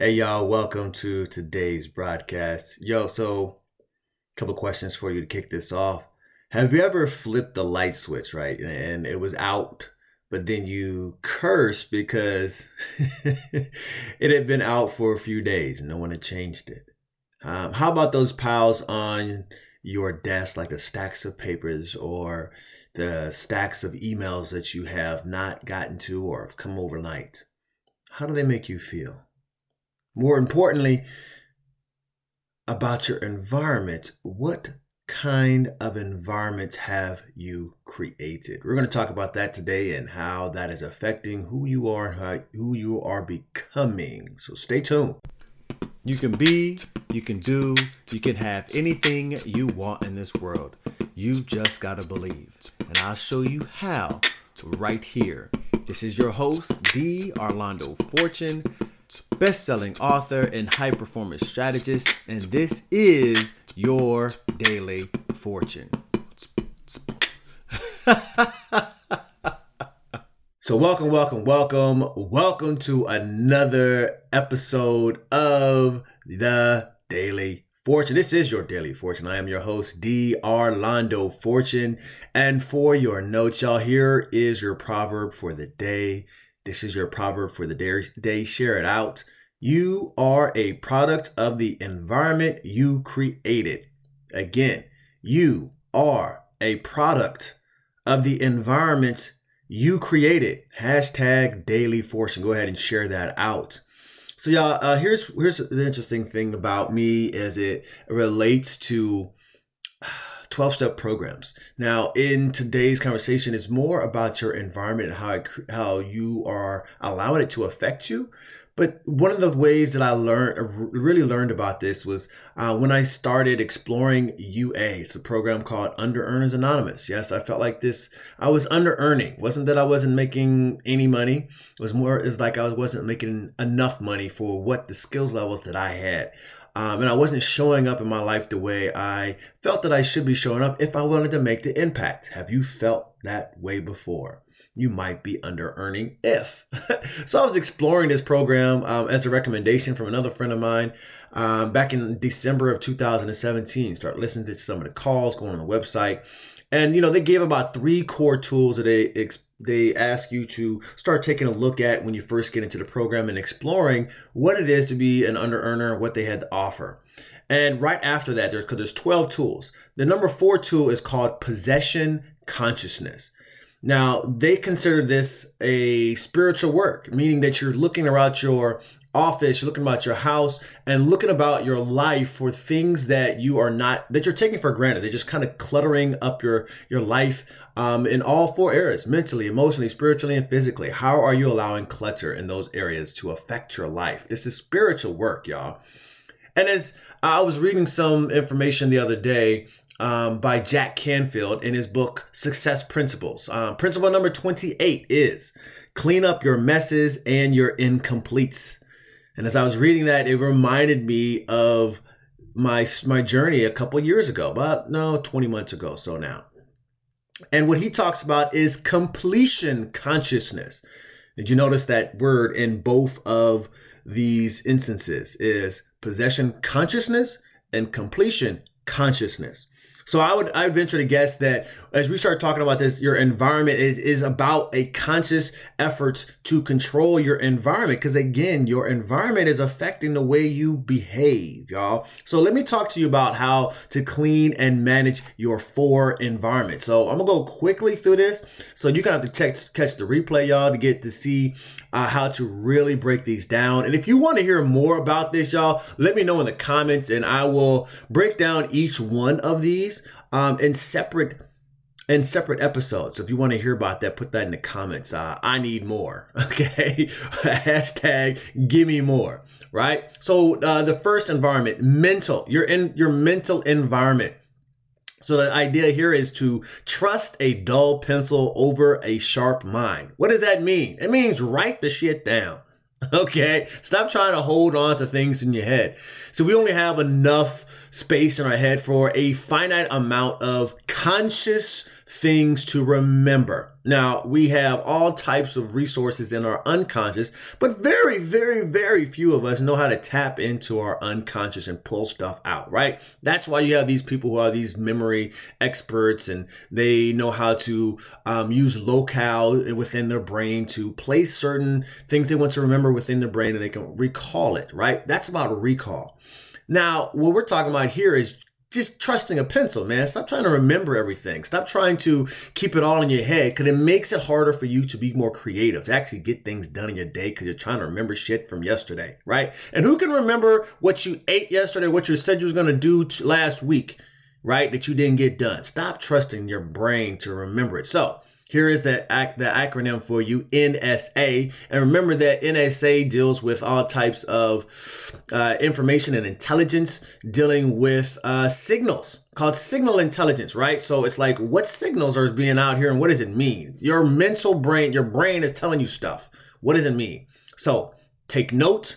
Hey y'all, welcome to today's broadcast. Yo, so a couple questions for you to kick this off. Have you ever flipped the light switch, right? And it was out, but then you cursed because it had been out for a few days and no one had changed it. Um, how about those piles on your desk, like the stacks of papers or the stacks of emails that you have not gotten to or have come overnight? How do they make you feel? More importantly, about your environment, what kind of environment have you created? We're going to talk about that today and how that is affecting who you are and who you are becoming. So stay tuned. You can be, you can do, you can have anything you want in this world. You just got to believe. And I'll show you how right here. This is your host, D. Orlando Fortune best-selling author and high performance strategist, and this is your daily fortune. so welcome, welcome, welcome, welcome to another episode of the Daily Fortune. This is your Daily Fortune. I am your host, D. Orlando Fortune. And for your notes, y'all, here is your proverb for the day. This is your proverb for the day. Share it out. You are a product of the environment you created. Again, you are a product of the environment you created. Hashtag daily fortune. Go ahead and share that out. So y'all, uh, here's here's the interesting thing about me as it relates to 12 step programs. Now, in today's conversation, is more about your environment and how, it, how you are allowing it to affect you. But one of the ways that I learned, really learned about this was uh, when I started exploring UA. It's a program called Under Earners Anonymous. Yes, I felt like this, I was under earning. wasn't that I wasn't making any money. It was more, it's like I wasn't making enough money for what the skills levels that I had. Um, and I wasn't showing up in my life the way I felt that I should be showing up if I wanted to make the impact. Have you felt that way before? You might be under earning if. so I was exploring this program um, as a recommendation from another friend of mine um, back in December of 2017. Start listening to some of the calls, going on the website. And, you know, they gave about three core tools that they they ask you to start taking a look at when you first get into the program and exploring what it is to be an under earner, what they had to offer. And right after that, there, there's 12 tools. The number four tool is called possession consciousness. Now, they consider this a spiritual work, meaning that you're looking around your office, you're looking about your house and looking about your life for things that you are not, that you're taking for granted. They're just kind of cluttering up your, your life um, in all four areas mentally, emotionally, spiritually, and physically. How are you allowing clutter in those areas to affect your life? This is spiritual work, y'all. And as I was reading some information the other day um, by Jack Canfield in his book Success Principles. Um, principle number 28 is clean up your messes and your incompletes. And as I was reading that, it reminded me of my my journey a couple years ago, about no 20 months ago, so now. And what he talks about is completion consciousness. Did you notice that word in both of these instances is possession consciousness and completion consciousness? So I would I venture to guess that as we start talking about this, your environment is, about a conscious effort to control your environment. Because again, your environment is affecting the way you behave, y'all. So let me talk to you about how to clean and manage your four environments. So I'm gonna go quickly through this. So you kind of have to check, catch the replay, y'all, to get to see uh, how to really break these down. And if you want to hear more about this, y'all, let me know in the comments and I will break down each one of these um, in separate in separate episodes. If you want to hear about that, put that in the comments. Uh, I need more. Okay. Hashtag give me more. Right. So uh, the first environment, mental, you're in your mental environment. So the idea here is to trust a dull pencil over a sharp mind. What does that mean? It means write the shit down. Okay. Stop trying to hold on to things in your head. So we only have enough space in our head for a finite amount of conscious things to remember. Now, we have all types of resources in our unconscious, but very, very, very few of us know how to tap into our unconscious and pull stuff out, right? That's why you have these people who are these memory experts and they know how to um, use locale within their brain to place certain things they want to remember within their brain and they can recall it, right? That's about recall. Now, what we're talking about here is just trusting a pencil, man. Stop trying to remember everything. Stop trying to keep it all in your head because it makes it harder for you to be more creative, to actually get things done in your day because you're trying to remember shit from yesterday, right? And who can remember what you ate yesterday, what you said you was going to do last week, right? That you didn't get done. Stop trusting your brain to remember it. So, here is the, the acronym for you, NSA. And remember that NSA deals with all types of uh, information and intelligence dealing with uh, signals called signal intelligence, right? So it's like what signals are being out here and what does it mean? Your mental brain, your brain is telling you stuff. What does it mean? So take note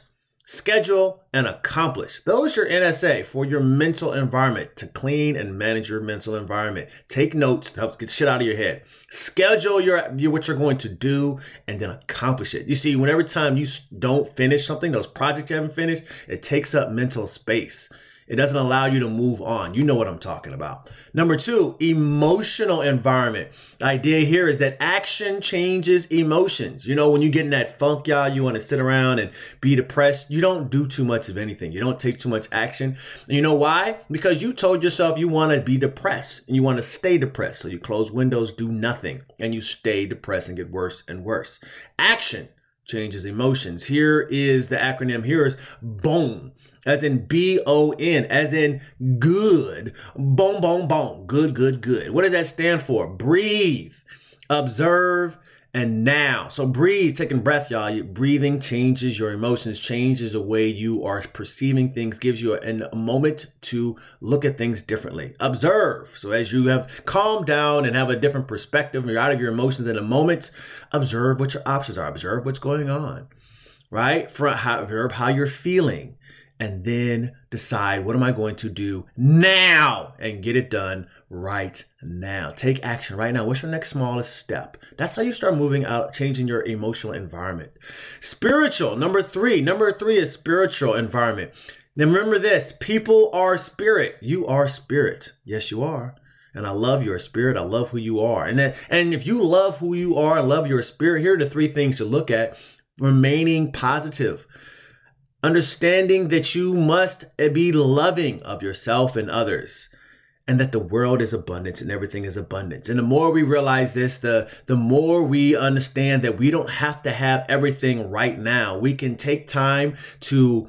schedule, and accomplish. Those your NSA for your mental environment to clean and manage your mental environment. Take notes helps get shit out of your head. Schedule your, your what you're going to do and then accomplish it. You see, whenever time you don't finish something, those projects you haven't finished, it takes up mental space. It doesn't allow you to move on. You know what I'm talking about. Number two, emotional environment. The idea here is that action changes emotions. You know, when you get in that funk, y'all, you want to sit around and be depressed. You don't do too much of anything. You don't take too much action. And you know why? Because you told yourself you want to be depressed and you want to stay depressed. So you close windows, do nothing, and you stay depressed and get worse and worse. Action changes emotions. Here is the acronym. Here is BONE as in B O N, as in good. Boom, boom, boom. Good, good, good. What does that stand for? Breathe, observe, and now. So breathe, taking breath, y'all. Breathing changes your emotions, changes the way you are perceiving things, gives you a, a moment to look at things differently. Observe. So as you have calmed down and have a different perspective, you're out of your emotions in a moment, observe what your options are. Observe what's going on, right? For how, observe how you're feeling and then decide what am I going to do now and get it done right now. Take action right now. What's your next smallest step? That's how you start moving out, changing your emotional environment. Spiritual, number three. Number three is spiritual environment. Then remember this people are spirit. You are spirit. Yes, you are. And I love your spirit. I love who you are. And then, and if you love who you are and love your spirit, here are the three things to look at. Remaining positive understanding that you must be loving of yourself and others and that the world is abundance and everything is abundance. And the more we realize this, the, the more we understand that we don't have to have everything right now. We can take time to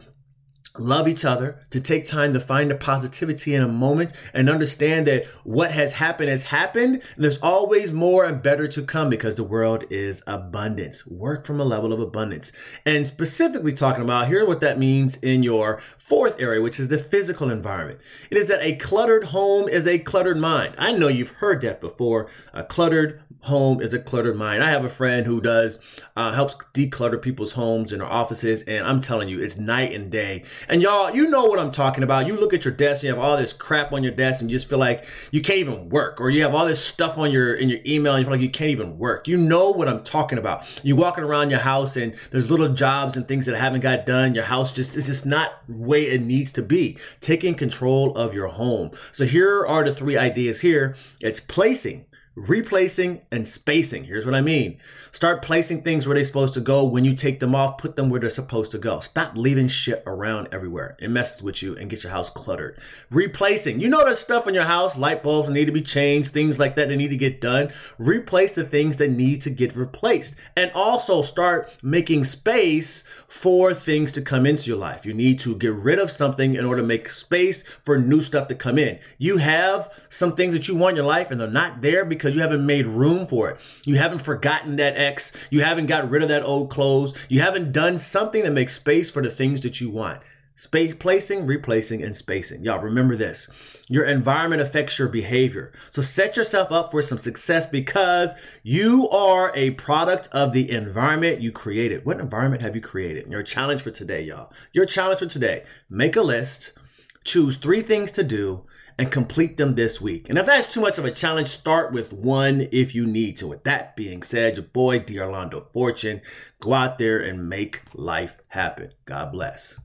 love each other, to take time to find the positivity in a moment and understand that what has happened has happened. there's always more and better to come because the world is abundance. Work from a level of abundance. And specifically talking about here what that means in your fourth area, which is the physical environment. It is that a cluttered home is a cluttered mind. I know you've heard that before. A cluttered home is a cluttered mind. I have a friend who does uh, helps declutter people's homes and their offices, and I'm telling you, it's night and day. And y'all, you know what I'm talking about. You look at your desk, you have all this crap on your desk, and you just feel like you can't even work, or you have all this stuff on your in your email, and you feel like you can't even work. You know what I'm talking about. You're walking around your house, and there's little jobs and things that haven't got done. Your house just is just not way it needs to be. Taking control of your home. So here are the three ideas. Here, it's placing replacing and spacing. Here's what I mean. Start placing things where they're supposed to go. When you take them off, put them where they're supposed to go. Stop leaving shit around everywhere. It messes with you and gets your house cluttered. Replacing. You know there's stuff in your house, light bulbs need to be changed, things like that that need to get done. Replace the things that need to get replaced. And also start making space for things to come into your life. You need to get rid of something in order to make space for new stuff to come in. You have some things that you want in your life and they're not there because you haven't made room for it. You haven't forgotten that ex. You haven't got rid of that old clothes. You haven't done something to make space for the things that you want. Space placing, replacing, and spacing. Y'all remember this. Your environment affects your behavior. So set yourself up for some success because you are a product of the environment you created. What environment have you created? Your challenge for today, y'all. Your challenge for today. Make a list Choose three things to do and complete them this week. And if that's too much of a challenge, start with one if you need to. With that being said, your boy, D. Orlando Fortune, go out there and make life happen. God bless.